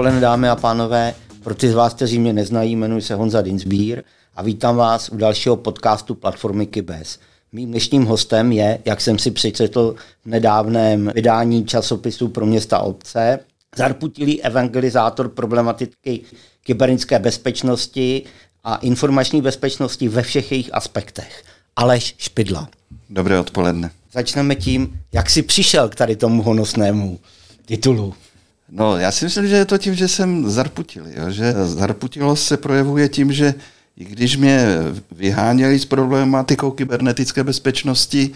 odpoledne, dámy a pánové. Pro ty z vás, kteří mě neznají, jmenuji se Honza Dinsbír a vítám vás u dalšího podcastu platformy Kybes. Mým dnešním hostem je, jak jsem si přečetl v nedávném vydání časopisu pro města obce, zarputilý evangelizátor problematiky kybernetické bezpečnosti a informační bezpečnosti ve všech jejich aspektech. Aleš Špidla. Dobré odpoledne. Začneme tím, jak jsi přišel k tady tomu honosnému titulu. No, já si myslím, že je to tím, že jsem zarputil. Jo? Že zarputilost se projevuje tím, že i když mě vyháněli s problematikou kybernetické bezpečnosti,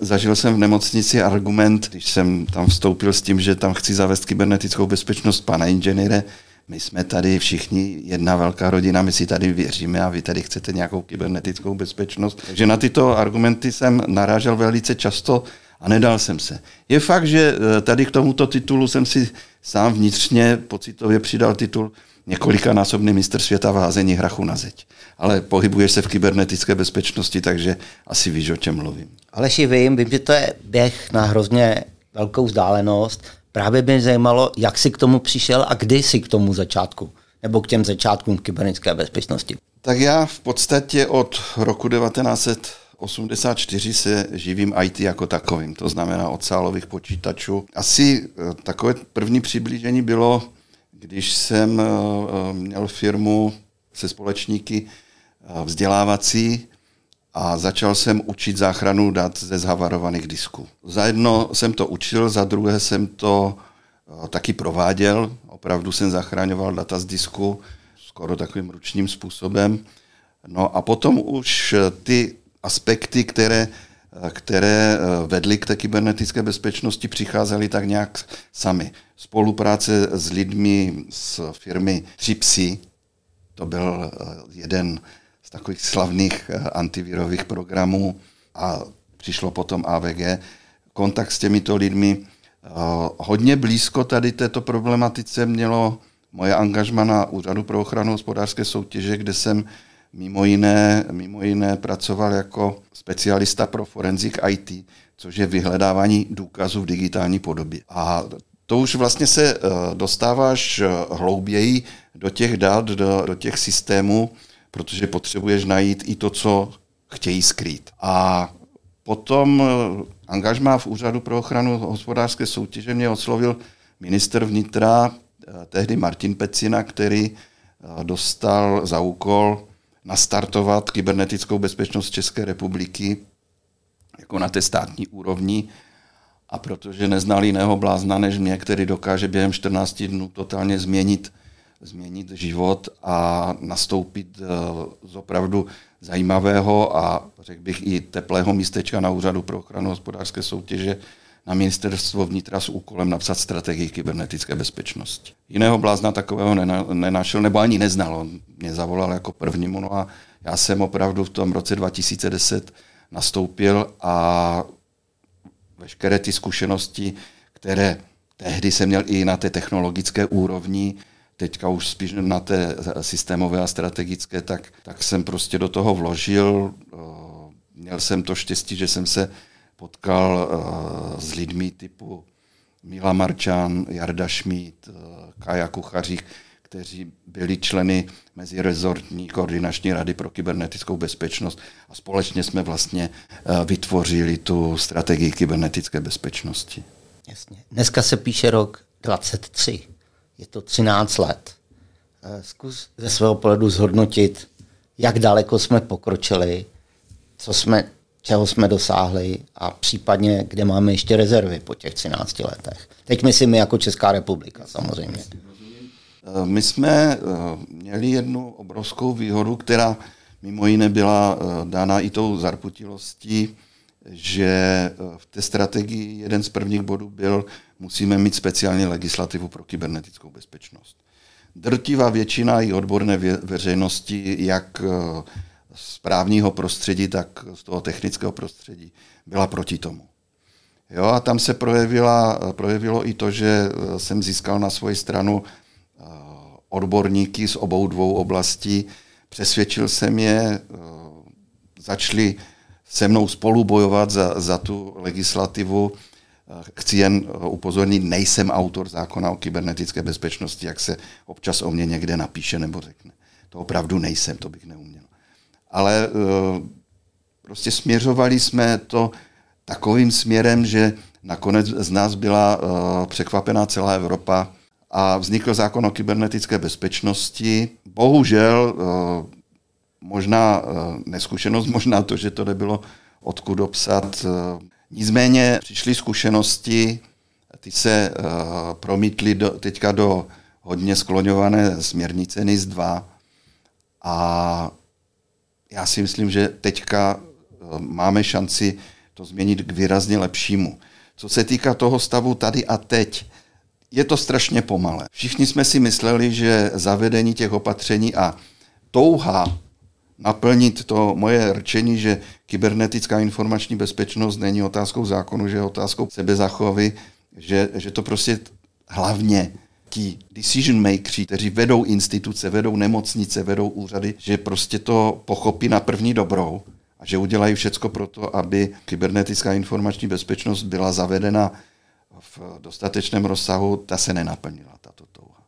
zažil jsem v nemocnici argument, když jsem tam vstoupil s tím, že tam chci zavést kybernetickou bezpečnost pana inženýre, my jsme tady všichni jedna velká rodina, my si tady věříme a vy tady chcete nějakou kybernetickou bezpečnost. Takže na tyto argumenty jsem narážel velice často a nedal jsem se. Je fakt, že eh, tady k tomuto titulu jsem si sám vnitřně pocitově přidal titul několikanásobný mistr světa v házení hrachu na zeď. Ale pohybuješ se v kybernetické bezpečnosti, takže asi víš, o čem mluvím. Aleši, vím, vím, že to je běh na hrozně velkou vzdálenost. Právě by mě zajímalo, jak jsi k tomu přišel a kdy jsi k tomu začátku, nebo k těm začátkům kybernetické bezpečnosti. Tak já v podstatě od roku 1984 se živím IT jako takovým, to znamená od sálových počítačů. Asi eh, takové první přiblížení bylo, když jsem eh, eh, měl firmu se společníky vzdělávací, a začal jsem učit záchranu dat ze zhavarovaných disků. Za jedno jsem to učil, za druhé jsem to taky prováděl. Opravdu jsem zachraňoval data z disku skoro takovým ručním způsobem. No a potom už ty aspekty, které, eh, které vedly k té kybernetické bezpečnosti, přicházely tak nějak sami. Spolupráce s lidmi z firmy Tripsy, to byl jeden takových slavných eh, antivirových programů a přišlo potom AVG. Kontakt s těmito lidmi eh, hodně blízko tady této problematice mělo moje angažma na Úřadu pro ochranu hospodářské soutěže, kde jsem mimo jiné, mimo jiné pracoval jako specialista pro forenzik IT, což je vyhledávání důkazů v digitální podobě. A to už vlastně se eh, dostáváš hlouběji do těch dat, do, do těch systémů, protože potřebuješ najít i to, co chtějí skrýt. A potom eh, angažmá v Úřadu pro ochranu hospodářské soutěže mě oslovil minister vnitra, eh, tehdy Martin Pecina, který eh, dostal za úkol nastartovat kybernetickou bezpečnost České republiky jako na té státní úrovni. A protože neznal jiného blázna než mě, který dokáže během 14 dnů totálně změnit změnit život a nastoupit eh, z opravdu zajímavého a řekl bych i teplého místečka na Úřadu pro ochranu hospodářské soutěže na ministerstvo vnitra s úkolem napsat strategii kybernetické bezpečnosti. Jiného blázna takového nenašel, nebo ani neznal. On mě zavolal jako prvnímu, no a já jsem opravdu v tom roce 2010 nastoupil a veškeré ty zkušenosti, které tehdy jsem měl i na té technologické úrovni, teďka už spíš na té systémové a strategické, tak, tak jsem prostě do toho vložil. Měl jsem to štěstí, že jsem se potkal eh, s lidmi typu Mila Marčan, Jarda Šmít, eh, Kaja Kuchařík, kteří byli členy mezirezortní koordinační rady pro kybernetickou bezpečnost a společně jsme vlastně vytvořili tu strategii kybernetické bezpečnosti. Jasně. Dneska se píše rok 23 je to 13 let. Eh, zkus ze svého pohledu zhodnotit, jak daleko jsme pokročili, co jsme, čeho jsme dosáhli a případně, kde máme ještě rezervy po těch 13 letech. Teď myslím my jako Česká republika samozřejmě. Eh, my jsme eh, měli jednu obrovskou výhodu, která mimo jiné byla dána i tou zarputilostí, že v té strategii jeden z prvních bodů byl musíme mít speciální legislativu pro kybernetickou bezpečnost. Drtivá většina i odborné veřejnosti, jak eh, z právního prostředí, tak z toho technického prostředí, byla proti tomu. Jo, a tam se projevila, projevilo i to, že eh, jsem získal na svoji stranu eh, odborníky z obou dvou oblastí. Přesvědčil jsem je, začali se mnou spolu bojovat za, za tu legislativu chci jen upozornit, nejsem autor zákona o kybernetické bezpečnosti, jak se občas o mě někde napíše nebo řekne. To opravdu nejsem, to bych neuměl. Ale prostě směřovali jsme to takovým směrem, že nakonec z nás byla překvapená celá Evropa a vznikl zákon o kybernetické bezpečnosti. Bohužel možná neskušenost, možná to, že to nebylo odkud obsat. Nicméně přišly zkušenosti, ty se promítly do, teďka do hodně skloňované směrnice NIS 2 a já si myslím, že teďka máme šanci to změnit k výrazně lepšímu. Co se týká toho stavu tady a teď, je to strašně pomalé. Všichni jsme si mysleli, že zavedení těch opatření a touha naplnit to moje rčení, že kybernetická informační bezpečnost není otázkou zákonu, že je otázkou sebezachovy, že, že to prostě hlavně ti decision makers, kteří vedou instituce, vedou nemocnice, vedou úřady, že prostě to pochopí na první dobrou a že udělají všecko pro to, aby kybernetická informační bezpečnost byla zavedena v dostatečném rozsahu, ta se nenaplnila, tato touha.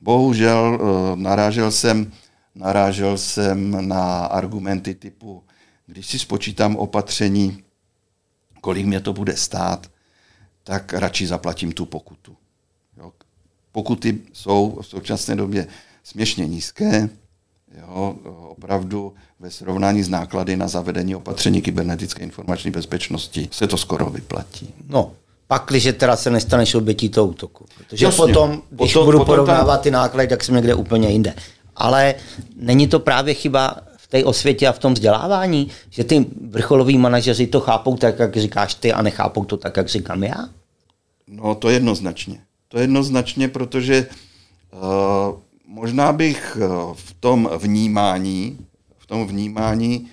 Bohužel eh, narážel jsem narážel jsem na argumenty typu, když si spočítám opatření, kolik mě to bude stát, tak radši zaplatím tu pokutu. Pokuty jsou v současné době směšně nízké, jo, opravdu ve srovnání s náklady na zavedení opatření kybernetické informační bezpečnosti se to skoro vyplatí. No, pak, když teda se nestaneš obětí toho útoku. Protože Jasně. potom, když potom, budu potom porovnávat tam... ty náklady, tak jsem někde úplně jinde ale není to právě chyba v té osvětě a v tom vzdělávání, že ty vrcholoví manažeři to chápou tak, jak říkáš ty a nechápou to tak, jak říkám já? No to jednoznačně. To jednoznačně, protože uh, možná bych uh, v tom vnímání, v tom vnímání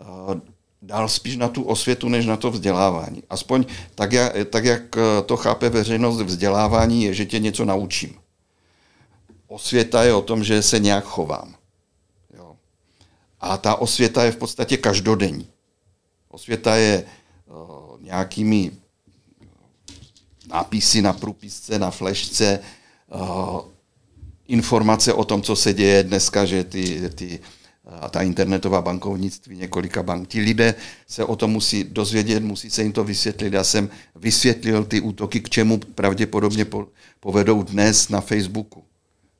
uh, dal spíš na tu osvětu, než na to vzdělávání. Aspoň tak, jak, tak, jak to chápe veřejnost, vzdělávání je, že tě něco naučím osvěta je o tom, že se nějak chovám. Jo. A ta osvěta je v podstatě každodenní. Osvěta je uh, nějakými nápisy na průpisce, na flešce, uh, informace o tom, co se děje dneska, že ty, ty a ta internetová bankovnictví několika bank. Ti lidé se o tom musí dozvědět, musí se jim to vysvětlit. Já jsem vysvětlil ty útoky, k čemu pravděpodobně povedou dnes na Facebooku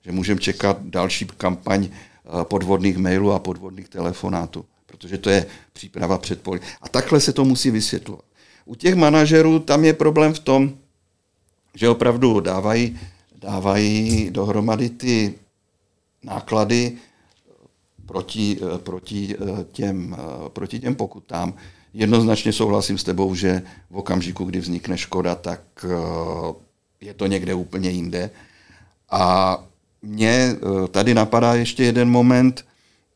že můžeme čekat další kampaň eh, podvodných mailů a podvodných telefonátů, protože to je příprava před poli. A takhle se to musí vysvětlovat. U těch manažerů tam je problém v tom, že opravdu dávají, dávají dohromady ty náklady proti, eh, proti, eh, těm, proti těm pokutám. Jednoznačně souhlasím s tebou, že v okamžiku, kdy vznikne škoda, tak je to někde úplně jinde. A eh, tady napadá ještě jeden moment.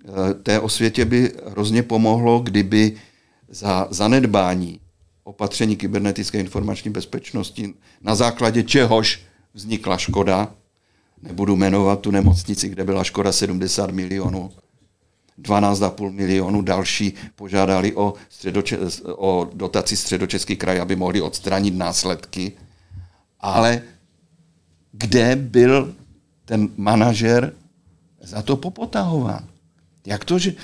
Eh, té osvětě by hrozně pomohlo, kdyby za zanedbání opatření kybernetické informační bezpečnosti, na základě čehož vznikla škoda, nebudu jmenovat tu nemocnici, kde byla škoda 70 milionů, 12,5 milionů další požádali o, středoče- o dotaci středočeský kraj, aby mohli odstranit následky. Ale kde byl ten manažer za to popotahován. Jak to, že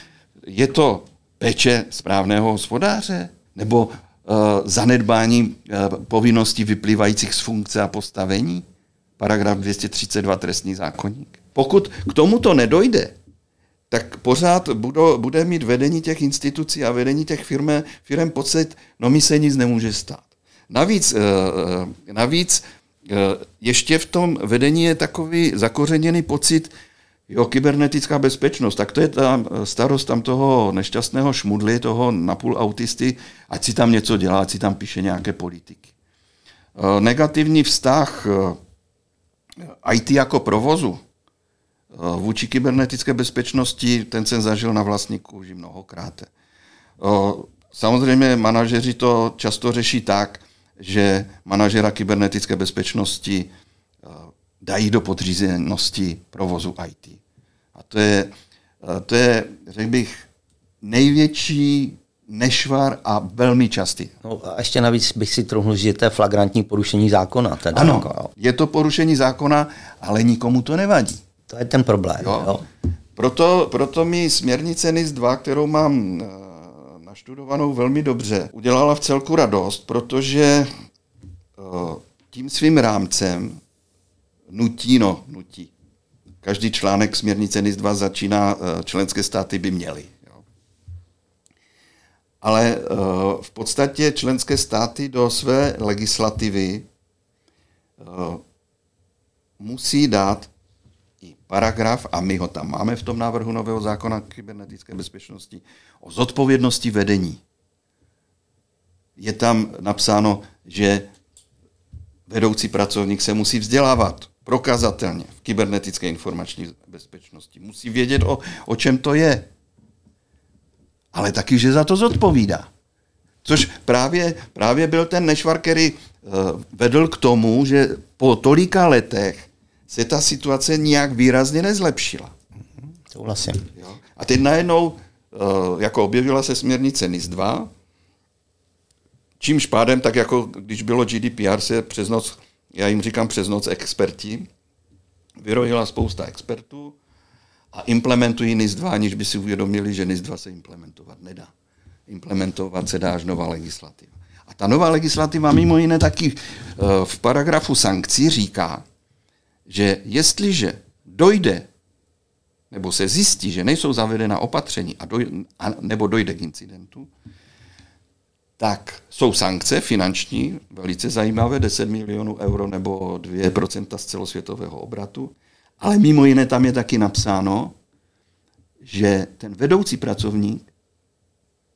je to peče správného hospodáře? Nebo zanedbání uh, povinností vyplývajících z funkce a postavení? Paragraf 232 trestní zákonník. Pokud k tomuto nedojde, tak pořád budou, bude mít vedení těch institucí a vedení těch firm, firm pocit, no mi se nic nemůže stát. Navíc, uh, navíc Eh, ještě v tom vedení je takový zakořeněný pocit, jo, kybernetická bezpečnost, tak to je ta starost tam toho nešťastného šmudly, toho napůl autisty, ať si tam něco dělá, ať si tam píše nějaké politiky. Eh, negativní vztah eh, IT jako provozu vůči kybernetické bezpečnosti, ten jsem zažil na vlastní kůži mnohokrát. Samozřejmě manažeři to často řeší tak, že manažera kybernetické bezpečnosti eh, dají do podřízenosti provozu IT. A to je, eh, to je řekl bych, největší nešvar a velmi častý. No a ještě navíc bych si trochu, že to je flagrantní porušení zákona. Teda ano, jako, je to porušení zákona, ale nikomu to nevadí. To je ten problém. Jo. Jo. Proto, proto mi směrnice NIS 2, kterou mám eh, naštudovanou velmi dobře, udělala v celku radost, protože eh, tím svým rámcem nutí, no, nutí. Každý článek směrnice NIS 2 začíná, eh, členské státy by měly. Jo. Ale v podstatě členské státy do své legislativy musí dát i paragraf, a my ho tam máme v tom návrhu nového zákona kybernetické bezpečnosti, o zodpovědnosti vedení. Je tam napsáno, že vedoucí pracovník se musí vzdělávat prokazatelně v kybernetické informační bezpečnosti. Musí vědět, o, o čem to je. Ale taky, že za to zodpovídá. Což právě, právě byl ten nešvar, který uh, vedl k tomu, že po tolika letech se ta situace nijak výrazně nezlepšila. Souhlasím. A teď najednou, eh, jako objevila se směrnice NIS 2, čímž pádem, tak jako když bylo GDPR, se přes noc, já jim říkám přes noc experti, vyrojila spousta expertů a implementují NIS 2, aniž by si uvědomili, že NIS 2 se implementovat nedá. Implementovat se dá až nová legislativa. A ta nová legislativa mimo jiné taky eh, v paragrafu sankcí říká, že jestliže dojde nebo se zjistí, že nejsou zavedena opatření a dojde, a, nebo dojde k incidentu, tak jsou sankce finanční, velice zajímavé, 10 milionů euro nebo 2% z celosvětového obratu, ale mimo jiné tam je taky napsáno, že ten vedoucí pracovník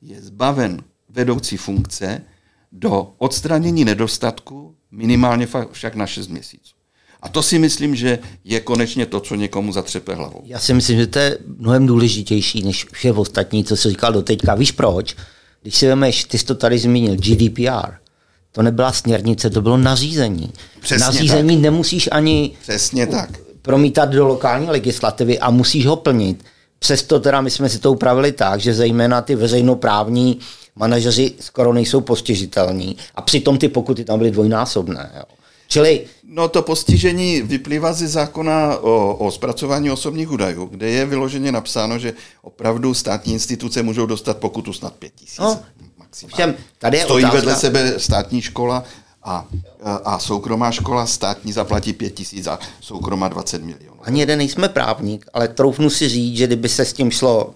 je zbaven vedoucí funkce do odstranění nedostatku minimálně však na 6 měsíců. A to si myslím, že je konečně to, co někomu zatřepe hlavou. Já si myslím, že to je mnohem důležitější než vše ostatní, co jsi říkal do teďka. Víš proč? Když si vemeš, ty jsi to tady zmínil, GDPR, to nebyla směrnice, to bylo nařízení. Přesně nařízení tak. nemusíš ani Přesně tak. promítat do lokální legislativy a musíš ho plnit. Přesto teda my jsme si to upravili tak, že zejména ty veřejnoprávní manažeři skoro nejsou postižitelní a přitom ty pokuty tam byly dvojnásobné. Jo. Čili No to postižení vyplývá ze zákona o, o zpracování osobních údajů, kde je vyloženě napsáno, že opravdu státní instituce můžou dostat pokutu snad pět tisíc. No, Všem, tady je Stojí otázka. vedle sebe státní škola a, a soukromá škola, státní zaplatí pět tisíc a soukromá 20 milionů. Ani jeden nejsme právník, ale troufnu si říct, že kdyby se s tím šlo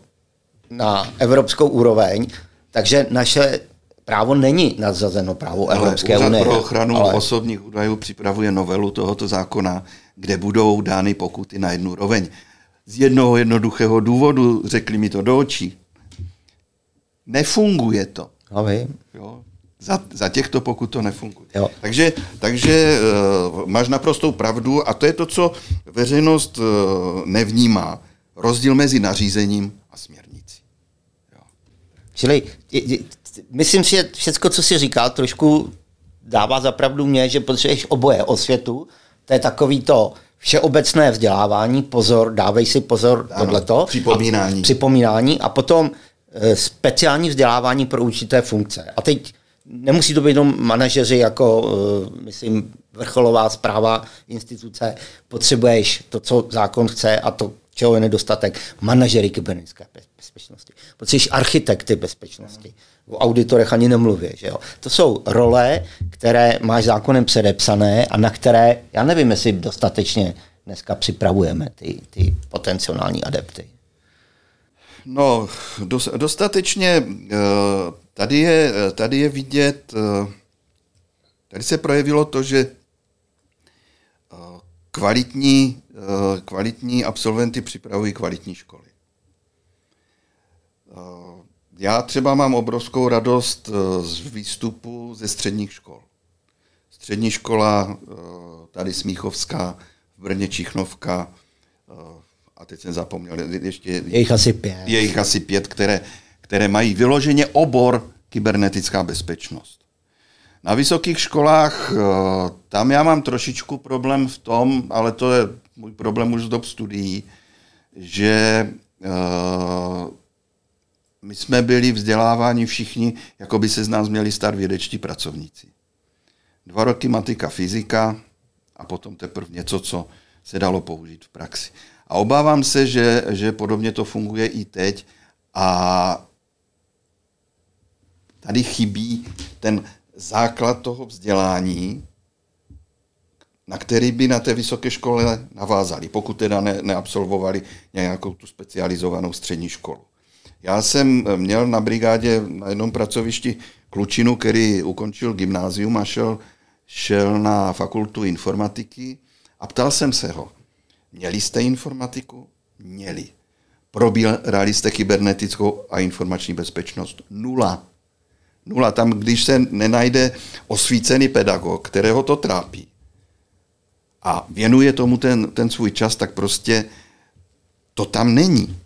na evropskou úroveň, takže naše právo není nadzazeno právo Evropské ale unie. pro ochranu ale... osobních údajů připravuje novelu tohoto zákona, kde budou dány pokuty na jednu roveň. Z jednoho jednoduchého důvodu, řekli mi to do očí, nefunguje to. No, vím. Jo? Za, za těchto pokud to nefunguje. Jo. Takže, takže uh, máš naprostou pravdu a to je to, co veřejnost uh, nevnímá. Rozdíl mezi nařízením a směrnicí. Jo. Čili myslím si, že všechno, co jsi říkal, trošku dává zapravdu mě, že potřebuješ oboje osvětu. To je takový to všeobecné vzdělávání, pozor, dávej si pozor, ano, tohleto. Připomínání. A, připomínání a potom e, speciální vzdělávání pro určité funkce. A teď nemusí to být jenom manažeři jako, e, myslím, vrcholová zpráva instituce. Potřebuješ to, co zákon chce a to, čeho je nedostatek, manažery kybernetické bezpečnosti. Potřebuješ architekty bezpečnosti. O auditorech ani nemluvě. Že jo? To jsou role, které máš zákonem předepsané a na které, já nevím, jestli dostatečně dneska připravujeme ty, ty potenciální adepty. No, dostatečně eh, tady je, tady je vidět, eh, tady se projevilo to, že eh, kvalitní, kvalitní absolventy připravují kvalitní školy. Já třeba mám obrovskou radost z výstupu ze středních škol. Střední škola tady Smíchovská, v Brně Čichnovka, a teď jsem zapomněl, ještě... Je jich asi pět. Je jich asi pět, které, které mají vyloženě obor kybernetická bezpečnost. Na vysokých školách, tam já mám trošičku problém v tom, ale to je můj problém už z dob studií, že my jsme byli vzděláváni všichni, jako by se z nás měli stát vědečtí pracovníci. Dva roky matika, fyzika a potom teprve něco, co se dalo použít v praxi. A obávám se, že, že podobně to funguje i teď a tady chybí ten základ toho vzdělání, na který by na té vysoké škole navázali, pokud teda ne, neabsolvovali nějakou tu specializovanou střední školu. Já jsem měl na brigádě na jednom pracovišti klučinu, který ukončil gymnázium a šel, šel na fakultu informatiky a ptal jsem se ho, měli jste informatiku? Měli. Probírali jste kybernetickou a informační bezpečnost? Nula. Nula. Tam, když se nenajde osvícený pedagog, kterého to trápí, a věnuje tomu ten, ten svůj čas, tak prostě to tam není.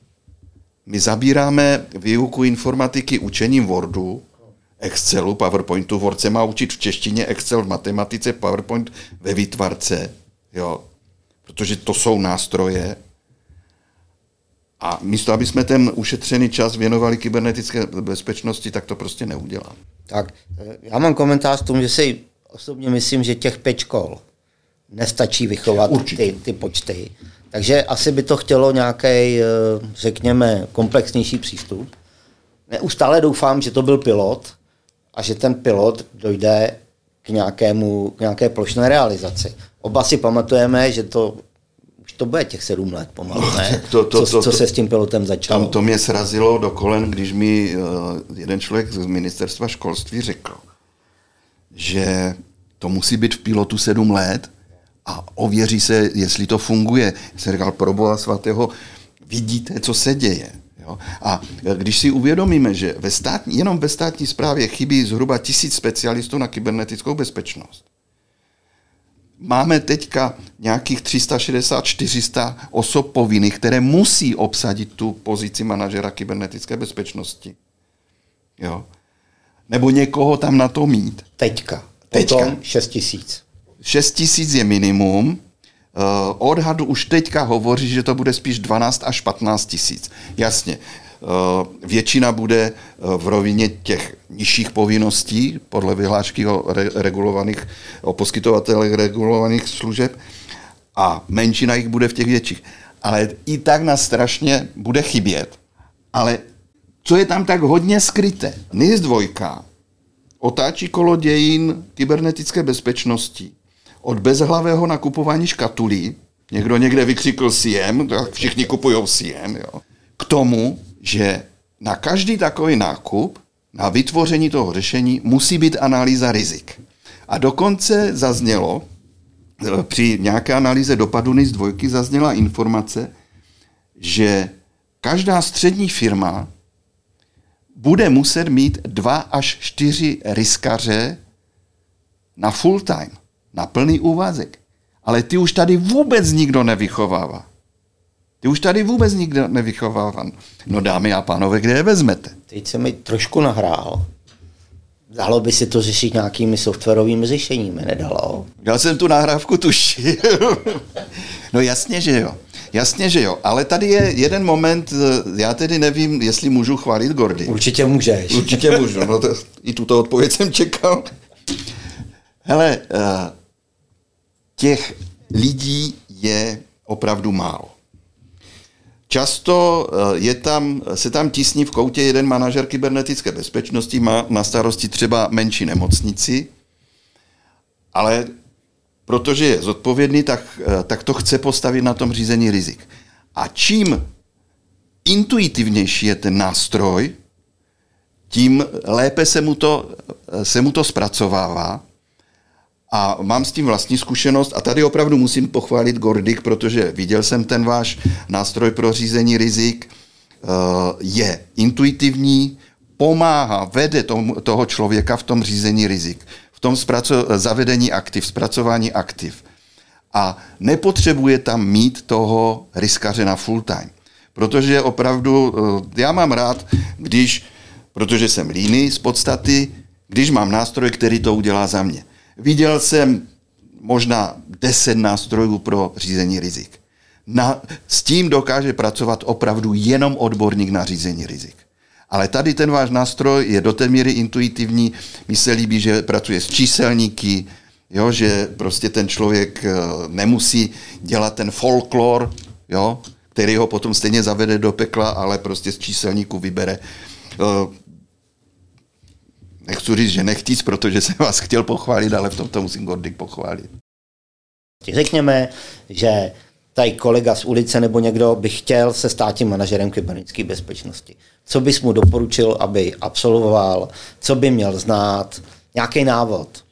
My zabíráme výuku informatiky učením Wordu, Excelu, PowerPointu. Word se má učit v češtině, Excel v matematice, PowerPoint ve výtvarce. Jo? Protože to jsou nástroje. A místo, aby jsme ten ušetřený čas věnovali kybernetické bezpečnosti, tak to prostě neudělám. Tak, eh, já mám komentář k tomu, že si osobně myslím, že těch pět škol nestačí vychovat ty, ty počty. Takže asi by to chtělo nějaký, eh, řekněme, komplexnější přístup. Neustále doufám, že to byl pilot a že ten pilot dojde k, nějakému, k nějaké plošné realizaci. Oba si pamatujeme, že to už to bude těch sedm let pomalu, ne? To, to, co, to, co se s tím pilotem začalo. Tam to mě srazilo do kolen, když mi uh, jeden člověk z ministerstva školství řekl, že to musí být v pilotu sedm let, a ověří se, jestli to funguje. Jsem říkal, pro boha svatého, vidíte, co se děje. Jo? A když si uvědomíme, že ve státní, jenom ve státní správě chybí zhruba tisíc specialistů na kybernetickou bezpečnost, máme teďka nějakých 360-400 osob povinných, které musí obsadit tu pozici manažera kybernetické bezpečnosti. Jo? Nebo někoho tam na to mít. Teďka. Teďka. Potom 6 tisíc. 6 tisíc je minimum, eh, odhadu už teďka hovoří, že to bude spíš 12 až 15 tisíc. Jasně, eh, většina bude eh, v rovině těch nižších povinností podle vyhlášky o regulovaných, o poskytovatelech regulovaných služeb a menšina jich bude v těch větších. Ale i tak nás strašně bude chybět. Ale co je tam tak hodně skryté? NIS 2 otáčí kolo dějin kybernetické bezpečnosti od bezhlavého nakupování škatulí, někdo někde vykřikl SIEM, všichni kupují SIEM, jo, k tomu, že na každý takový nákup, na vytvoření toho řešení, musí být analýza rizik. A dokonce zaznělo, při nějaké analýze dopadu NIS 2 zazněla informace, že každá střední firma bude muset mít dva až čtyři riskaře na full time na plný úvazek. Ale ty už tady vůbec nikdo nevychovává. Ty už tady vůbec nikdo nevychovává. No dámy a pánové, kde je vezmete? Teď se mi trošku nahrál. Dalo by si to řešit nějakými softwarovými řešeními, nedalo? Já jsem tu nahrávku tušil. no jasně, že jo. Jasně, že jo. Ale tady je jeden moment, já tedy nevím, jestli můžu chválit Gordy. Určitě můžeš. Určitě můžu, no to, i tuto odpověď jsem čekal. Hele, uh, těch lidí je opravdu málo. Často eh, je tam, se tam tisní v koutě jeden manažer kybernetické bezpečnosti, má na starosti třeba menší nemocnici, ale protože je zodpovědný, tak, eh, tak to chce postavit na tom řízení rizik. A čím intuitivnější je ten nástroj, tím lépe se mu to, eh, se mu to zpracovává a mám s tím vlastní zkušenost a tady opravdu musím pochválit Gordik, protože viděl jsem ten váš nástroj pro řízení rizik, eh, je intuitivní, pomáhá, vede toho člověka v tom řízení rizik, v tom zpraco- zavedení aktiv, zpracování aktiv. A nepotřebuje tam mít toho riskaře na full time. Protože opravdu, eh, já mám rád, když, protože jsem líný z podstaty, když mám nástroj, který to udělá za mě. Viděl jsem možná deset nástrojů pro řízení rizik. Na, s tím dokáže pracovat opravdu jenom odborník na řízení rizik. Ale tady ten váš nástroj je do té míry intuitivní. Mi se líbí, že pracuje s číselníky, jo, že prostě ten člověk eh, nemusí dělat ten folklor, jo, který ho potom stejně zavede do pekla, ale prostě z číselníku vybere. Nechci říct, že nechtíc, protože jsem vás chtěl pochválit, ale v tom to musím Gordy pochválit. Řekněme, že tady kolega z ulice nebo někdo by chtěl se stát tím manažerem kybernetické bezpečnosti. Co bys mu doporučil, aby absolvoval, co by měl znát, nějaký návod?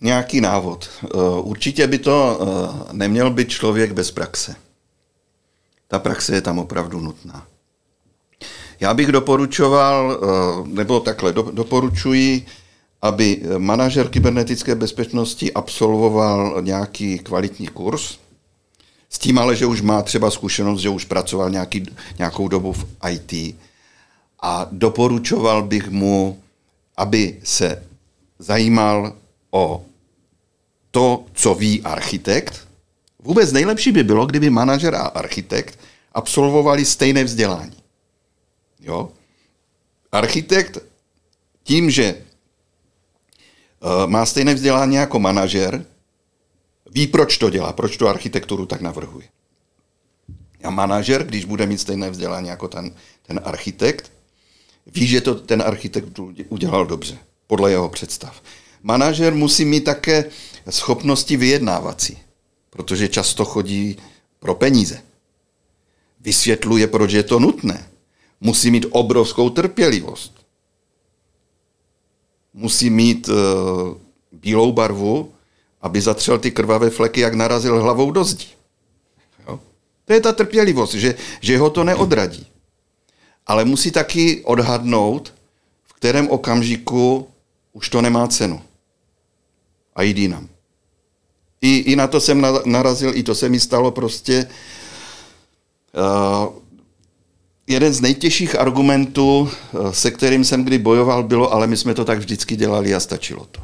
Nějaký návod. Eh, určitě by to eh, neměl být člověk bez praxe. Ta praxe je tam opravdu nutná. Já bych doporučoval, eh, nebo takhle, doporučuji, aby manažer kybernetické bezpečnosti absolvoval nějaký kvalitní kurz, s tím ale, že už má třeba zkušenost, že už pracoval nějaký, nějakou dobu v IT a doporučoval bych mu, aby se zajímal o to, co ví architekt. Vůbec nejlepší by bylo, kdyby manažer a architekt absolvovali stejné vzdělání. Jo? Architekt tím, že eh, má stejné vzdělání jako manažer, ví, proč to dělá, proč tu architekturu tak navrhuje. A manažer, když bude mít stejné vzdělání jako ten, ten architekt, ví, že to ten architekt udělal dobře, podle jeho představ. Manažer musí mít také schopnosti vyjednávací, protože často chodí pro peníze. Vysvětluje, proč je to nutné. Musí mít obrovskou trpělivost. Musí mít uh, bílou barvu, aby zatřel ty krvavé fleky, jak narazil hlavou do zdi. Jo? To je ta trpělivost, že, že ho to neodradí. Ale musí taky odhadnout, v kterém okamžiku už to nemá cenu. A jít jinam. I, I na to jsem narazil, i to se mi stalo prostě. Uh, jeden z nejtěžších argumentů, eh, se kterým jsem kdy bojoval, bylo, ale my jsme to tak vždycky dělali a stačilo to.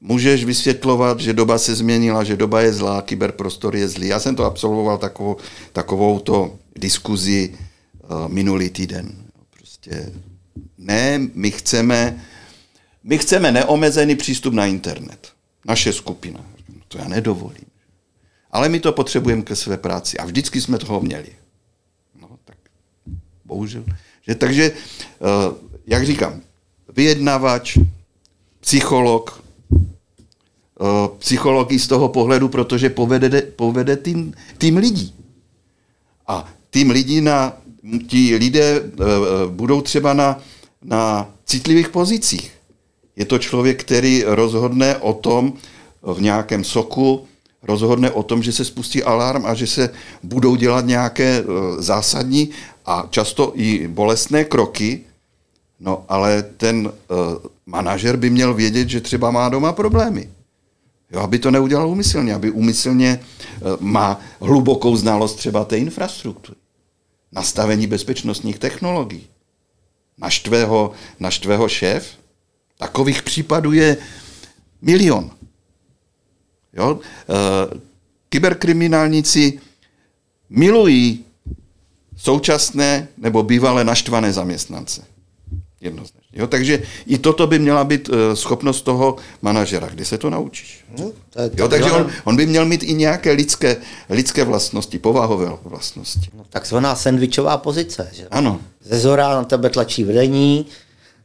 Můžeš vysvětlovat, že doba se změnila, že doba je zlá, kyberprostor je zlý. Já jsem to absolvoval takovou, takovou to diskuzi uh, minulý týden. Prostě ne, my chceme, my chceme neomezený přístup na internet. Naše skupina. To já nedovolím. Ale my to potřebujeme ke své práci. A vždycky jsme toho měli. Bohužel. Že, takže, uh, jak říkám, vyjednavač, psycholog, uh, psychologii z toho pohledu, protože povede, povede tým, tým lidí. A tým lidí na, ti lidé uh, budou třeba na, na citlivých pozicích. Je to člověk, který rozhodne o tom v nějakém soku, rozhodne o tom, že se spustí alarm a že se budou dělat nějaké zásadní a často i bolestné kroky, no ale ten uh, manažer by měl vědět, že třeba má doma problémy. Jo, aby to neudělal umyslně, aby umyslně uh, má hlubokou znalost třeba té infrastruktury, nastavení bezpečnostních technologií. Naštvého, naštvého šéf, Takových případů je milion. Jo? E, kyberkriminálníci milují současné nebo bývalé naštvané zaměstnance. Jednoznačně. Jo, takže i toto by měla být uh, schopnost toho manažera. Kde se to naučíš? No, je jo, takže on, on by měl mít i nějaké lidské, lidské vlastnosti, povahové vlastnosti. No, takzvaná sandvičová pozice. Že? Ano. Ze zora na tebe tlačí vedení,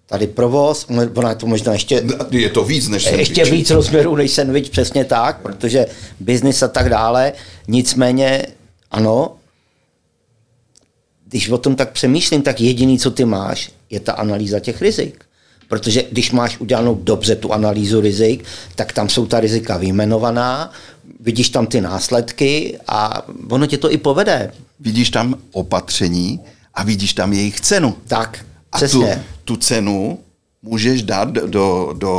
tady provoz, ona je to možná ještě... Je to víc než sandwich. Ještě víc rozměrů než sandwich, přesně tak, protože biznis a tak dále. Nicméně, ano, když o tom tak přemýšlím, tak jediný, co ty máš, je ta analýza těch rizik. Protože když máš udělanou dobře tu analýzu rizik, tak tam jsou ta rizika vyjmenovaná, vidíš tam ty následky a ono tě to i povede. Vidíš tam opatření a vidíš tam jejich cenu. Tak, přesně. A tu, tu cenu můžeš dát do, do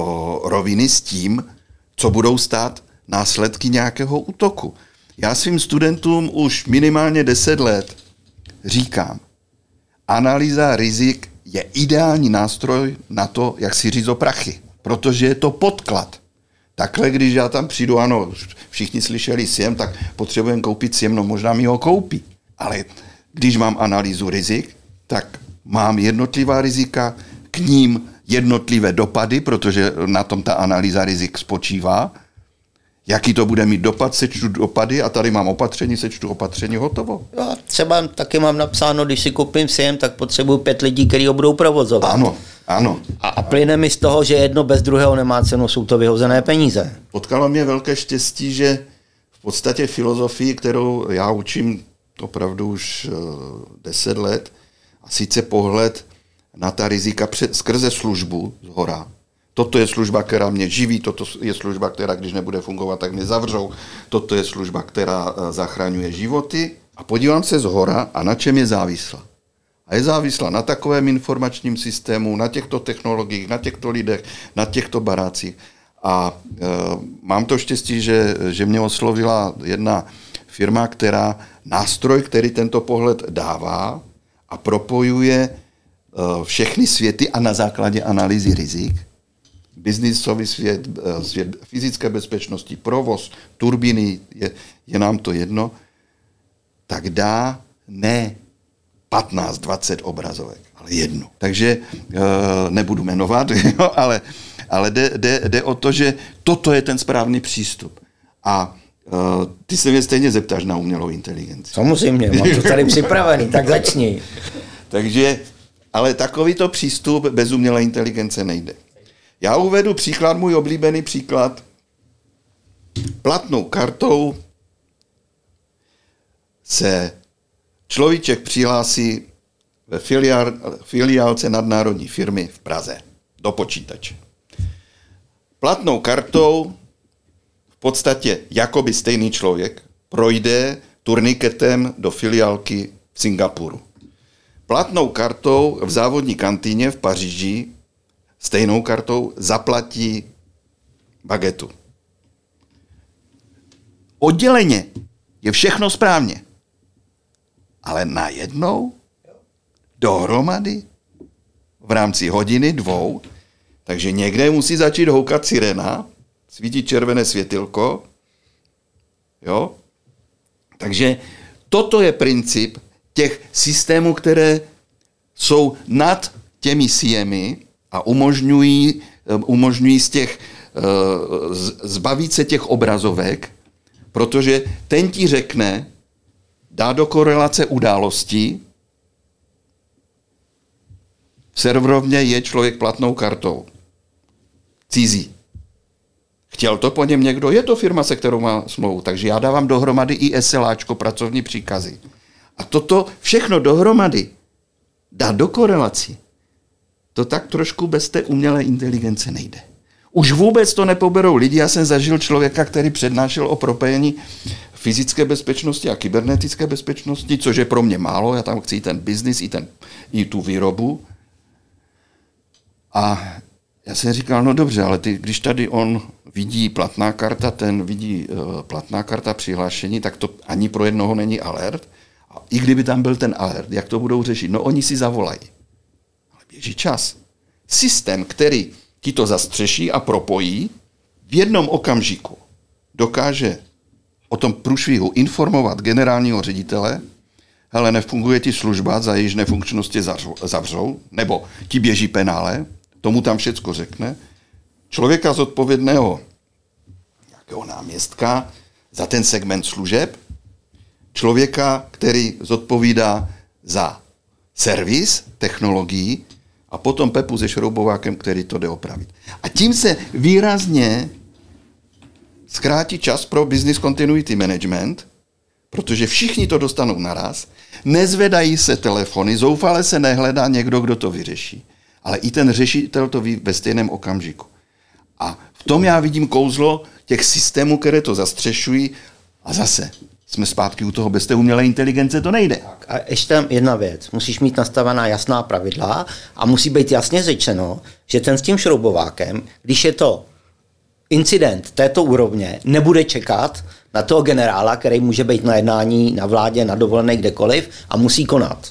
roviny s tím, co budou stát následky nějakého útoku. Já svým studentům už minimálně 10 let říkám, analýza rizik je ideální nástroj na to, jak si říct o prachy, protože je to podklad. Takhle, když já tam přijdu, ano, všichni slyšeli SIEM, tak potřebujeme koupit SIEM, no možná mi ho koupí. Ale když mám analýzu rizik, tak mám jednotlivá rizika, k ním jednotlivé dopady, protože na tom ta analýza rizik spočívá. Jaký to bude mít dopad, sečtu dopady a tady mám opatření, sečtu opatření, hotovo. Jo, třeba taky mám napsáno, když si koupím SIEM, tak potřebuju pět lidí, kteří ho budou provozovat. Ano, ano. A, a plyne mi z toho, že jedno bez druhého nemá cenu, jsou to vyhozené peníze. Potkalo mě velké štěstí, že v podstatě filozofii, kterou já učím opravdu už uh, deset let, a sice pohled na ta rizika před, skrze službu z hora. Toto je služba, která mě živí, toto je služba, která když nebude fungovat, tak mě zavřou. Toto je služba, která uh, zachraňuje životy. A podívám se z hora a na čem je závislá. A je závislá na takovém informačním systému, na těchto technologiích, na těchto lidech, na těchto barácích. A e, mám to štěstí, že, že mě oslovila jedna firma, která nástroj, který tento pohled dává a propojuje e, všechny světy a na základě analýzy rizik, biznisový svět, e, svět fyzické bezpečnosti, provoz, turbiny, je, je nám to jedno, tak dá ne 15-20 obrazovek, ale jednu. Takže e, nebudu jmenovat, jo, ale, ale jde, jde, jde o to, že toto je ten správný přístup. A e, ty se mě stejně zeptáš na umělou inteligenci. Samozřejmě, mám to tady připravený, tak začni. Takže, ale takovýto přístup bez umělé inteligence nejde. Já uvedu příklad, můj oblíbený příklad. Platnou kartou se človíček přihlásí ve filiál, filiálce nadnárodní firmy v Praze do počítače. Platnou kartou v podstatě jakoby stejný člověk projde turniketem do filiálky v Singapuru. Platnou kartou v závodní kantýně v Paříži stejnou kartou zaplatí bagetu. Odděleně je všechno správně. Ale najednou dohromady v rámci hodiny, dvou, takže někde musí začít houkat sirena, svítí červené světilko, jo? Takže toto je princip těch systémů, které jsou nad těmi siemi a umožňují, umožňují z těch, eh, zbavit se těch obrazovek, protože ten ti řekne, dá do korelace události, v serverovně je člověk platnou kartou. Cizí. Chtěl to po něm někdo? Je to firma, se kterou má smlouvu. Takže já dávám dohromady i SLAčko, pracovní příkazy. A toto všechno dohromady dá do korelaci. To tak trošku bez té umělé inteligence nejde. Už vůbec to nepoberou lidi. Já jsem zažil člověka, který přednášel o propojení fyzické bezpečnosti a kybernetické bezpečnosti, což je pro mě málo. Já tam chci i ten biznis, i, ten, i tu výrobu. A já jsem říkal, no dobře, ale ty, když tady on vidí platná karta, ten vidí uh, platná karta přihlášení, tak to ani pro jednoho není alert. A i kdyby tam byl ten alert, jak to budou řešit? No oni si zavolají. Běží čas. Systém, který ti to zastřeší a propojí, v jednom okamžiku dokáže o tom průšvihu informovat generálního ředitele, hele, nefunguje ti služba, za jejíž nefunkčnosti zavřou, nebo ti běží penále, tomu tam všecko řekne. Člověka zodpovědného nějakého náměstka za ten segment služeb, člověka, který zodpovídá za servis technologií a potom Pepu se šroubovákem, který to jde opravit. A tím se výrazně zkrátí čas pro business continuity management, protože všichni to dostanou naraz, nezvedají se telefony, zoufale se nehledá někdo, kdo to vyřeší. Ale i ten řešitel to ví ve stejném okamžiku. A v tom já vidím kouzlo těch systémů, které to zastřešují. A zase, jsme zpátky u toho, bez té umělé inteligence to nejde. A ještě tam jedna věc. Musíš mít nastavená jasná pravidla a musí být jasně řečeno, že ten s tím šroubovákem, když je to incident této úrovně, nebude čekat na toho generála, který může být na jednání, na vládě, na dovolené kdekoliv a musí konat.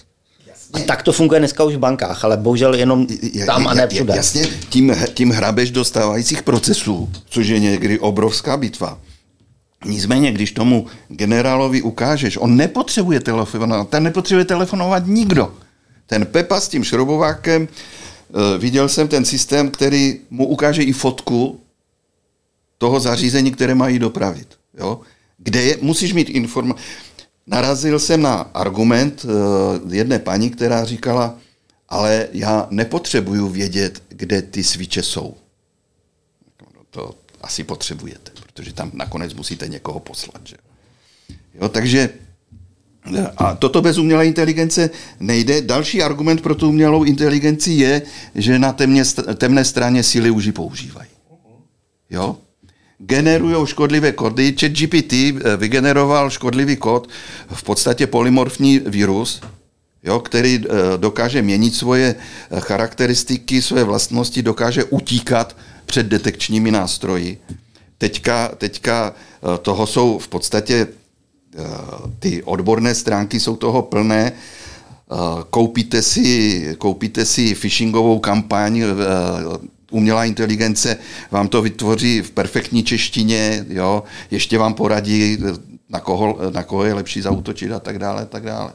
A tak to funguje dneska už v bankách, ale bohužel jenom tam a ne všude. Jasně, tím, tím hrabeš do stávajících procesů, což je někdy obrovská bitva. Nicméně, když tomu generálovi ukážeš, on nepotřebuje telefonovat, ten nepotřebuje telefonovat nikdo. Ten Pepa s tím šrobovákem, eh, viděl jsem ten systém, který mu ukáže i fotku toho zařízení, které mají dopravit. Jo? Kde je, musíš mít informace. Narazil jsem na argument uh, jedné paní, která říkala, ale já nepotřebuju vědět, kde ty svíče jsou. No to asi potřebujete, protože tam nakonec musíte někoho poslat. Že? Jo, takže a toto bez umělé inteligence nejde. Další argument pro tu umělou inteligenci je, že na temně, temné straně síly už ji používají. Jo? generují škodlivé kody. ChatGPT eh, vygeneroval škodlivý kód, v podstatě polymorfní virus, jo, který eh, dokáže měnit svoje eh, charakteristiky, své vlastnosti, dokáže utíkat před detekčními nástroji. Teďka, teďka toho jsou v podstatě ty odborné stránky jsou toho plné. Koupíte si, koupíte si phishingovou kampaň, umělá inteligence vám to vytvoří v perfektní češtině, jo, ještě vám poradí, na koho, na koho je lepší zautočit a tak dále, tak dále.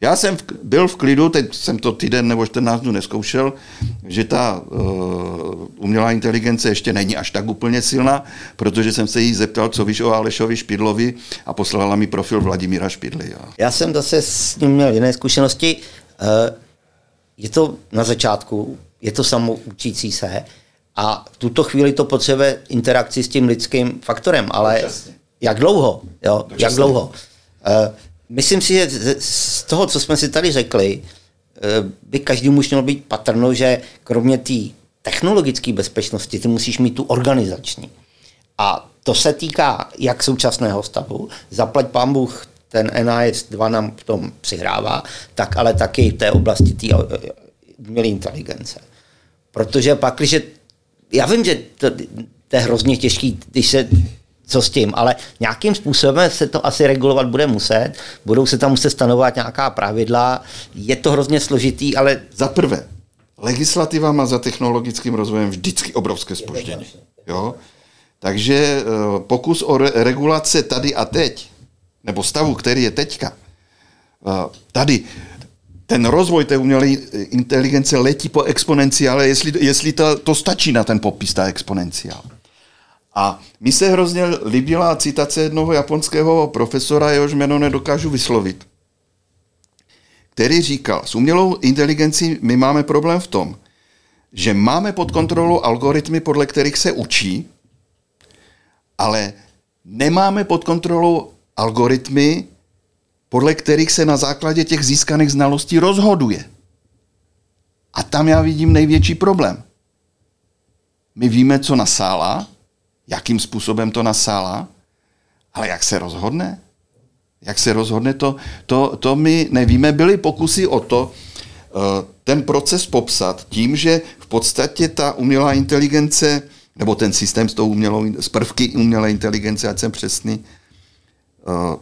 Já jsem v, byl v klidu, teď jsem to týden nebo 14 dnů neskoušel, že ta uh, umělá inteligence ještě není až tak úplně silná, protože jsem se jí zeptal, co víš o Alešovi Špidlovi a poslala mi profil Vladimíra Špidly. Jo. Já jsem zase s ním měl jiné zkušenosti. Uh, je to na začátku, je to samoučící se a v tuto chvíli to potřebuje interakci s tím lidským faktorem, ale Dočasně. jak dlouho? Jo? Jak dlouho? Uh, myslím si, že z toho, co jsme si tady řekli, uh, by každý už měl být patrno, že kromě té technologické bezpečnosti, ty musíš mít tu organizační. A to se týká jak současného stavu, zaplať pán Bůh, ten NIS 2 nám v tom přihrává, tak ale taky té oblasti té eh, umělé inteligence. Protože pak, když já vím, že to, to je hrozně těžký, když se co s tím, ale nějakým způsobem se to asi regulovat bude muset, budou se tam muset stanovat nějaká pravidla, je to hrozně složitý, ale... Za prvé, legislativa má za technologickým rozvojem vždycky obrovské spoždění. Jo? Takže eh, pokus o re- regulace tady a teď, nebo stavu, který je teďka, eh, tady ten rozvoj té umělé inteligence letí po exponenciále, jestli, jestli to, to stačí na ten popis, ta exponenciál. A mi se hrozně líbila citace jednoho japonského profesora, jehož jméno nedokážu vyslovit, který říkal, s umělou inteligencí my máme problém v tom, že máme pod kontrolou algoritmy, podle kterých se učí, ale nemáme pod kontrolou algoritmy, podle kterých se na základě těch získaných znalostí rozhoduje. A tam já vidím největší problém. My víme, co nasála, jakým způsobem to nasála, ale jak se rozhodne? Jak se rozhodne, to, to, to my nevíme. Byly pokusy o to, eh, ten proces popsat tím, že v podstatě ta umělá inteligence, nebo ten systém s, tou umělou, s prvky umělé inteligence, ať jsem přesný, eh,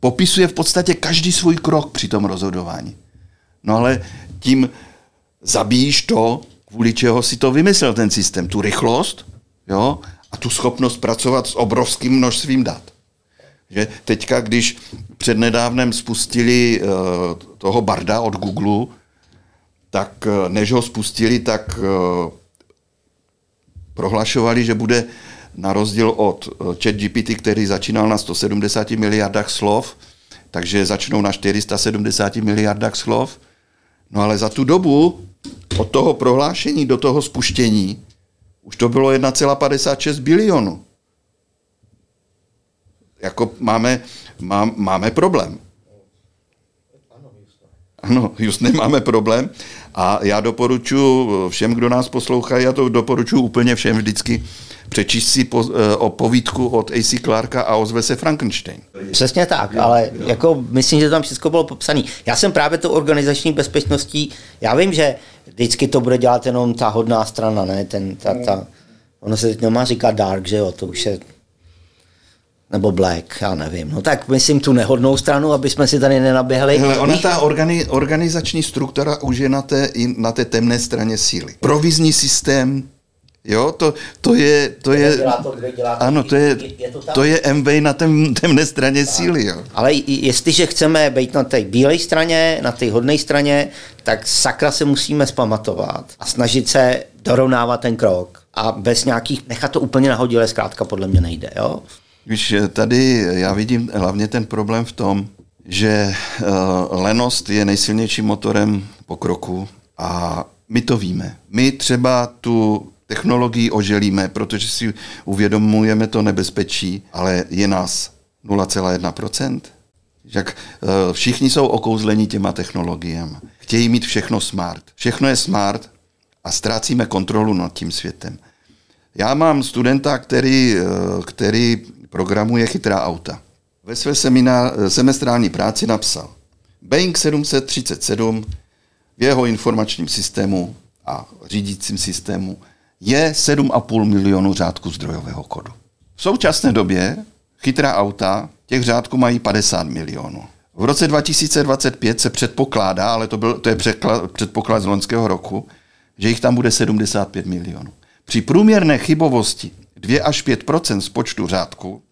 popisuje v podstatě každý svůj krok při tom rozhodování. No ale tím zabíjíš to, kvůli čeho si to vymyslel ten systém. Tu rychlost jo, a tu schopnost pracovat s obrovským množstvím dat. Že teďka, když přednedávnem spustili uh, toho Barda od Google, tak uh, než ho spustili, tak uh, prohlašovali, že bude na rozdíl od eh, ChatGPT, který začínal na 170 miliardách slov, takže začnou na 470 miliardách slov. No ale za tu dobu od toho prohlášení do toho spuštění už to bylo 1,56 bilionu. Jako máme, má, máme problém. Ano, just nemáme problém. A já doporučuji všem, kdo nás poslouchají, já to doporučuji úplně všem vždycky, přečíst si po, eh, o povídku od A.C. Clarka a ozve se Frankenstein. Přesně tak, ale jako myslím, že tam všechno bylo popsané. Já jsem právě tou organizační bezpečností, já vím, že vždycky to bude dělat jenom ta hodná strana, ne? Ten, ta, ta, ono se teď nemá říkat dark, že jo, to už je nebo Black, já nevím. No tak myslím tu nehodnou stranu, aby jsme si tady nenaběhli. Hele, ona ta organi, organizační struktura už je na té, na té temné straně síly. Provizní systém, Jo, to, to je, to je, to, ano, to je, to, tak. je MV na tém, temné straně síly, jo. Ale jestliže chceme být na té bílé straně, na té hodné straně, tak sakra se musíme spamatovat a snažit se dorovnávat ten krok. A bez nějakých, nechat to úplně nahodile, zkrátka podle mě nejde. Jo? Víš, tady já vidím hlavně ten problém v tom, že uh, lenost je nejsilnějším motorem pokroku a my to víme. My třeba tu technologii oželíme, protože si uvědomujeme to nebezpečí, ale je nás 0,1%. Jak všichni jsou okouzlení těma technologiemi. Chtějí mít všechno smart. Všechno je smart a ztrácíme kontrolu nad tím světem. Já mám studenta, který, eh, který programuje chytrá auta. Ve své semina, semestrální práci napsal Boeing 737 v jeho informačním systému a řídícím systému je 7,5 milionu řádků zdrojového kodu. V současné době chytrá auta těch řádků mají 50 milionů. V roce 2025 se předpokládá, ale to, byl, to je předklad, předpoklad z loňského roku, že jich tam bude 75 milionů. Při průměrné chybovosti 2 až 5% z počtu řádků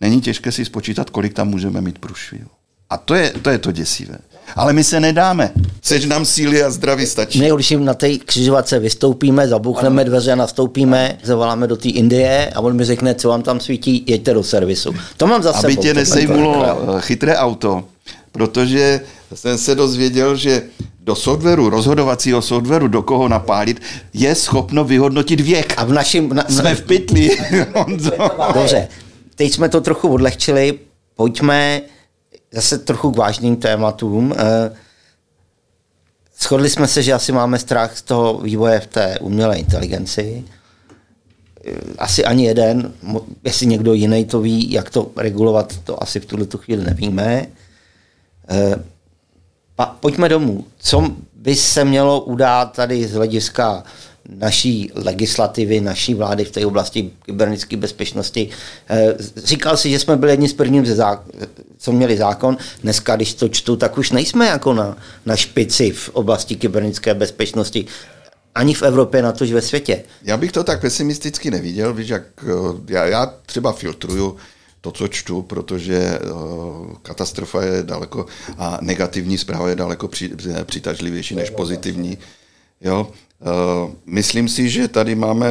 není těžké si spočítat, kolik tam můžeme mít průšvihu. A to je, to je to děsivé. Ale my se nedáme. Sež nám síly a zdraví stačí. My, když jim na té křižovatce vystoupíme, zabuchneme dveře a nastoupíme, zavoláme do té Indie a on mi řekne, co vám tam svítí, jeďte do servisu. To mám za Aby sebou. tě nesejmulo eh, chytré auto, protože jsem se dozvěděl, že do softwaru, rozhodovacího softwaru, do koho napálit, je schopno vyhodnotit věk. A v našem... Na, Jsme v pytli. Dobře, teď jsme to trochu odlehčili, pojďme zase trochu k vážným tématům. Eh, Shodli jsme se, že asi máme strach z toho vývoje v té umělé inteligenci. Eh, Asi ani jeden, jestli někdo jiný to ví, jak to regulovat, to asi v tuhle tu chvíli nevíme. Eh, Pa, pojďme domů. Co by se mělo udát tady z hlediska naší legislativy, naší vlády v té oblasti kybernetické bezpečnosti? Eh, Říkal si, že jsme byli jedni z prvních, co měli zákon. Dneska, když to čtu, tak už nejsme jako na, na špici v oblasti kybernetické bezpečnosti. Ani v Evropě, na tož ve světě. Já bych to tak pesimisticky neviděl, víš, jak eh, já, já třeba filtruju to, co čtu, protože uh, katastrofa je daleko a negativní zpráva je daleko při, přitažlivější než pozitivní. Jo? Uh, myslím si, že tady máme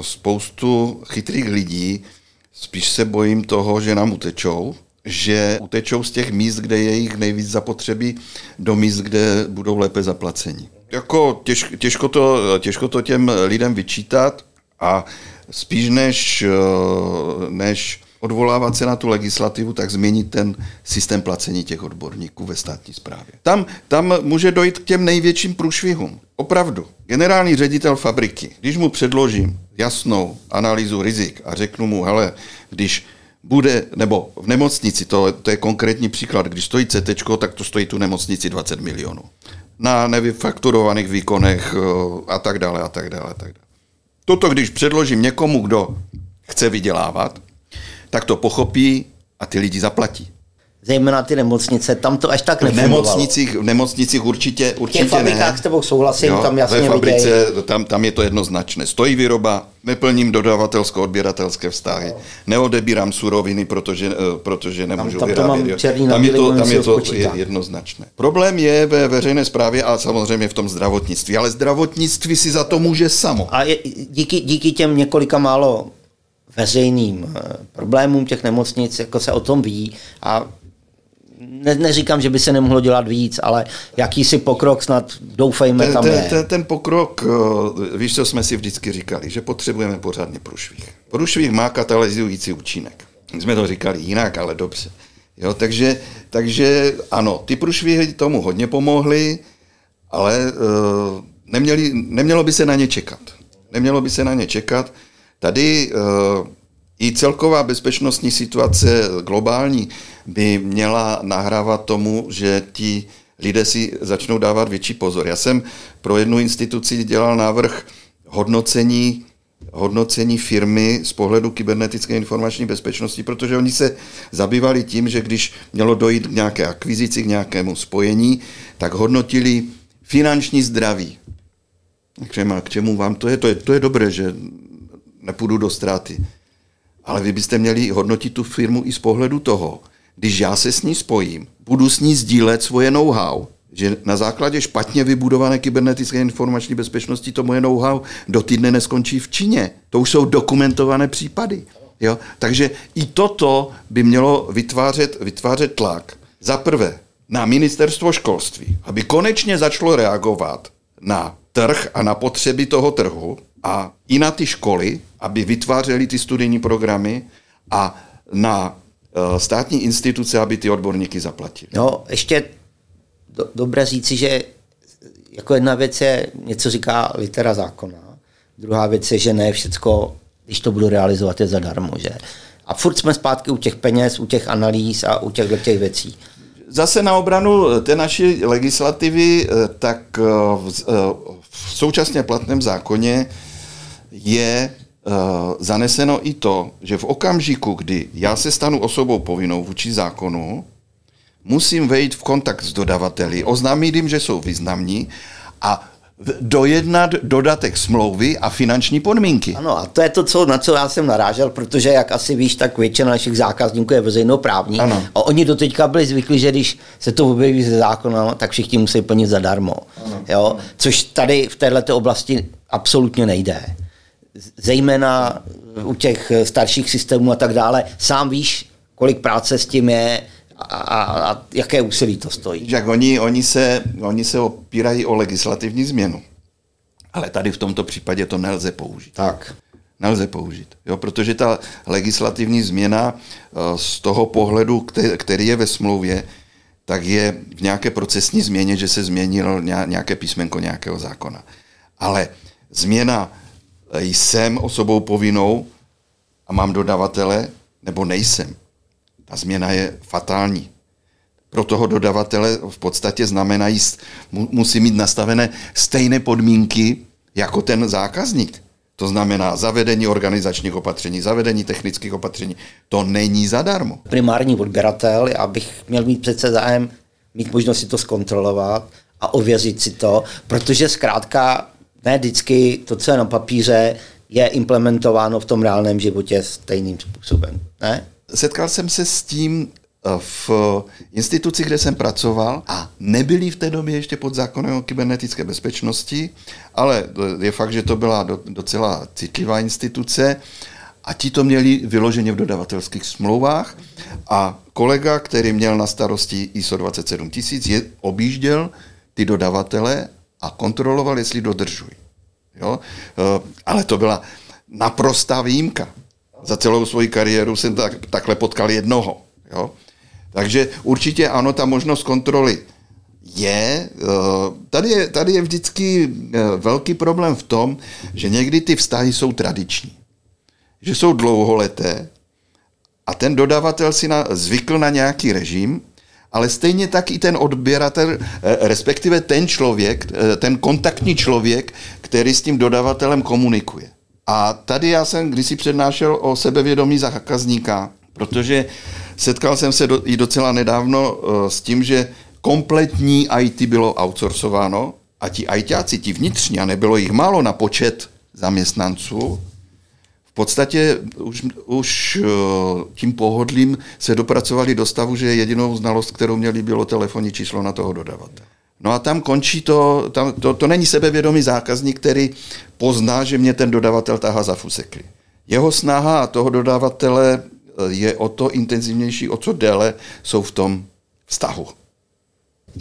spoustu chytrých lidí, spíš se bojím toho, že nám utečou, že utečou z těch míst, kde je jich nejvíc zapotřebí, do míst, kde budou lépe zaplaceni. Jako těž, těžko, to, těžko to těm lidem vyčítat a spíš než, eh, než odvolávat se na tu legislativu, tak změnit ten systém placení těch odborníků ve státní správě. Tam, tam může dojít k těm největším průšvihům. Opravdu. Generální ředitel fabriky, když mu předložím jasnou analýzu rizik a řeknu mu, hele, když bude, nebo v nemocnici, to, to je konkrétní příklad, když stojí CT, tak to stojí tu nemocnici 20 milionů. Na nevyfakturovaných výkonech eh, a tak dále, a tak dále, a tak dále. Toto, když předložím někomu, kdo chce vydělávat, tak to pochopí a ty lidi zaplatí. Zejména ty nemocnice, tam to až tak V nefungovalo. nemocnicích, v nemocnicích určitě, V určitě těch fabrikách ne. s tebou souhlasím, Jo, tam jasně ve fabrice, tam, tam je to jednoznačné. Stojí výroba, neplním dodavatelsko-odběratelské vztahy, neodebírám suroviny, protože, eh, protože nemůžu tam to vyrábět. mám černý na tam je to, tam je to spočítám. jednoznačné. Problém je ve veřejné správě a samozřejmě v tom zdravotnictví, ale zdravotnictví si za to může samo. A je, díky, díky těm několika málo veřejným eh, problémům těch nemocnic, jako se o tom ví a ne, neříkám, že by se nemohlo dělat víc, ale jakýsi pokrok snad doufejme Ten, tam ten, je. ten, ten pokrok, eh, víš, co jsme si vždycky říkali, že potřebujeme pořádný průšvih. Průšvih má katalyzující účinek. My jsme to říkali jinak, ale dobře. Jo, takže, takže ano, ty průšvihy tomu hodně pomohly, ale uh, neměli, nemělo by se na ně čekat. Nemělo by se na ně čekat. Tady uh, i celková bezpečnostní situace globální by měla nahrávat tomu, že ti lidé si začnou dávat větší pozor. Já jsem pro jednu instituci dělal návrh hodnocení hodnocení firmy z pohledu kybernetické informační bezpečnosti, protože oni se zabývali tím, že když mělo dojít k nějaké akvizici, k nějakému spojení, tak hodnotili finanční zdraví k čemu vám to je? to je? To je dobré, že nepůjdu do ztráty. Ale vy byste měli hodnotit tu firmu i z pohledu toho, když já se s ní spojím, budu s ní sdílet svoje know-how, že na základě špatně vybudované kybernetické informační bezpečnosti to moje know-how do týdne neskončí v Číně. To už jsou dokumentované případy. Jo? Takže i toto by mělo vytvářet, vytvářet tlak. Za prvé na ministerstvo školství, aby konečně začalo reagovat na trh a na potřeby toho trhu a i na ty školy, aby vytvářely ty studijní programy a na uh, státní instituce, aby ty odborníky zaplatili. No, ještě do, dobré říci, že jako jedna věc je, něco říká litera zákona, druhá věc je, že ne všecko, když to budu realizovat, je zadarmo, že? A furt jsme zpátky u těch peněz, u těch analýz a u těch, těch věcí. Zase na obranu té naší legislativy, eh, tak eh, v současně platném zákoně je zaneseno i to, že v okamžiku, kdy já se stanu osobou povinnou vůči zákonu, musím vejít v kontakt s dodavateli, oznámit jim, že jsou významní a dojednat dodatek smlouvy a finanční podmínky. Ano, a to je to, co, na co já jsem narážel, protože, jak asi víš, tak většina našich zákazníků je veřejnoprávní. Ano. A oni do teďka byli zvyklí, že když se to objeví ze zákona, tak všichni musí plnit zadarmo. Ano. Jo? Což tady v této oblasti absolutně nejde. Zejména u těch starších systémů a tak dále. Sám víš, kolik práce s tím je, a, a jaké úsilí to stojí. Jak oni, oni, se, oni se opírají o legislativní změnu. Ale tady v tomto případě to nelze použít. Tak. Nelze použít, jo, protože ta legislativní změna eh, z toho pohledu, který je ve smlouvě, tak je v nějaké procesní změně, že se změnilo nějaké písmenko nějakého zákona. Ale změna eh, jsem osobou povinnou a mám dodavatele, nebo nejsem, ta změna je fatální. Pro toho dodavatele v podstatě znamenají, musí mít nastavené stejné podmínky jako ten zákazník. To znamená zavedení organizačních opatření, zavedení technických opatření. To není zadarmo. Primární odběratel, já bych měl mít přece zájem mít možnost si to zkontrolovat a ověřit si to, protože zkrátka ne vždycky to, co je na papíře, je implementováno v tom reálném životě stejným způsobem. Ne? setkal jsem se s tím eh, v instituci, kde jsem pracoval a nebyli v té době ještě pod zákonem o kybernetické bezpečnosti, ale je fakt, že to byla docela citlivá instituce a ti to měli vyloženě v dodavatelských smlouvách a kolega, který měl na starosti ISO 27000, je, objížděl ty dodavatele a kontroloval, jestli dodržují. Jo? Eh, ale to byla naprostá výjimka za celou svoji kariéru jsem tak, takhle potkal jednoho. Jo? Takže určitě ano, ta možnost kontroly je. Eh, tady je, tady je vždycky eh, velký problém v tom, že někdy ty vztahy jsou tradiční. Že jsou dlouholeté a ten dodavatel si na, zvykl na nějaký režim, ale stejně tak i ten odběratel, eh, respektive ten člověk, ten kontaktní člověk, který s tím dodavatelem komunikuje. A tady já jsem kdysi přednášel o sebevědomí zákazníka, protože setkal jsem se do, i docela nedávno uh, s tím, že kompletní IT bylo outsourcováno a ti ITáci, ti vnitřní, a nebylo jich málo na počet zaměstnanců, podstatě už, už uh, tím pohodlím se dopracovali do stavu, že jedinou znalost, kterou měli, bylo telefonní číslo na toho dodavatele. No a tam končí to, tam, to, to není sebevědomý zákazník, který pozná, že mě ten dodavatel tahá za fusekly. Jeho snaha toho dodavatele eh, je o to intenzivnější, o co déle jsou v tom vztahu.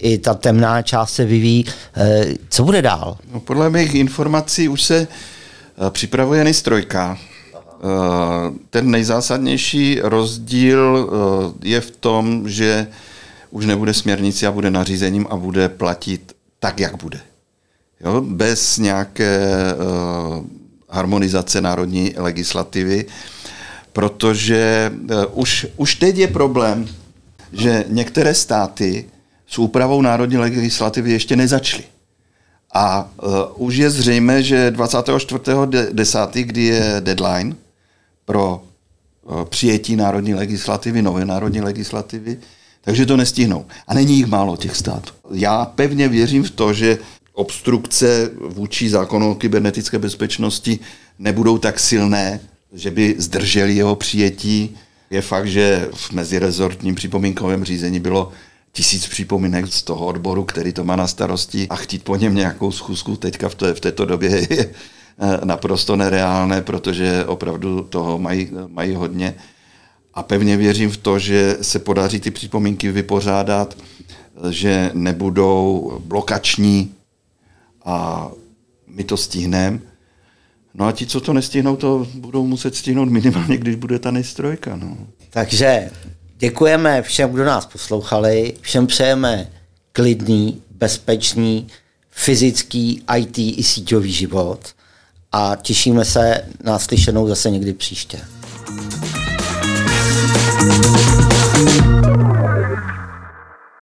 I ta temná část se vyvíjí. Eh, co bude dál? No, podle mých informací už se eh, připravuje NIS-3. Ten nejzásadnější rozdíl je v tom, že už nebude směrnici a bude nařízením a bude platit tak, jak bude. Jo? Bez nějaké uh, harmonizace národní legislativy, protože už, už teď je problém, že některé státy s úpravou národní legislativy ještě nezačly. A uh, už je zřejmé, že 24.10., kdy je deadline pro uh, přijetí národní legislativy, nové národní legislativy, takže to nestihnou. A není jich málo těch států. Já pevně věřím v to, že obstrukce vůči zákonu o kybernetické bezpečnosti nebudou tak silné, že by zdrželi jeho přijetí. Je fakt, že v mezirezortním připomínkovém řízení bylo tisíc připomínek z toho odboru, který to má na starosti a chtít po něm nějakou schůzku teďka v, té, v této době je eh, naprosto nereálné, protože opravdu toho mají, mají hodně. A pevně věřím v to, že se podaří ty připomínky vypořádat, že nebudou blokační a my to stihneme. No a ti, co to nestihnou, to budou muset stihnout minimálně, když bude ta nestrojka. No. Takže děkujeme všem, kdo nás poslouchali, všem přejeme klidný, bezpečný, fyzický, IT i síťový život a těšíme se na slyšenou zase někdy příště. thank you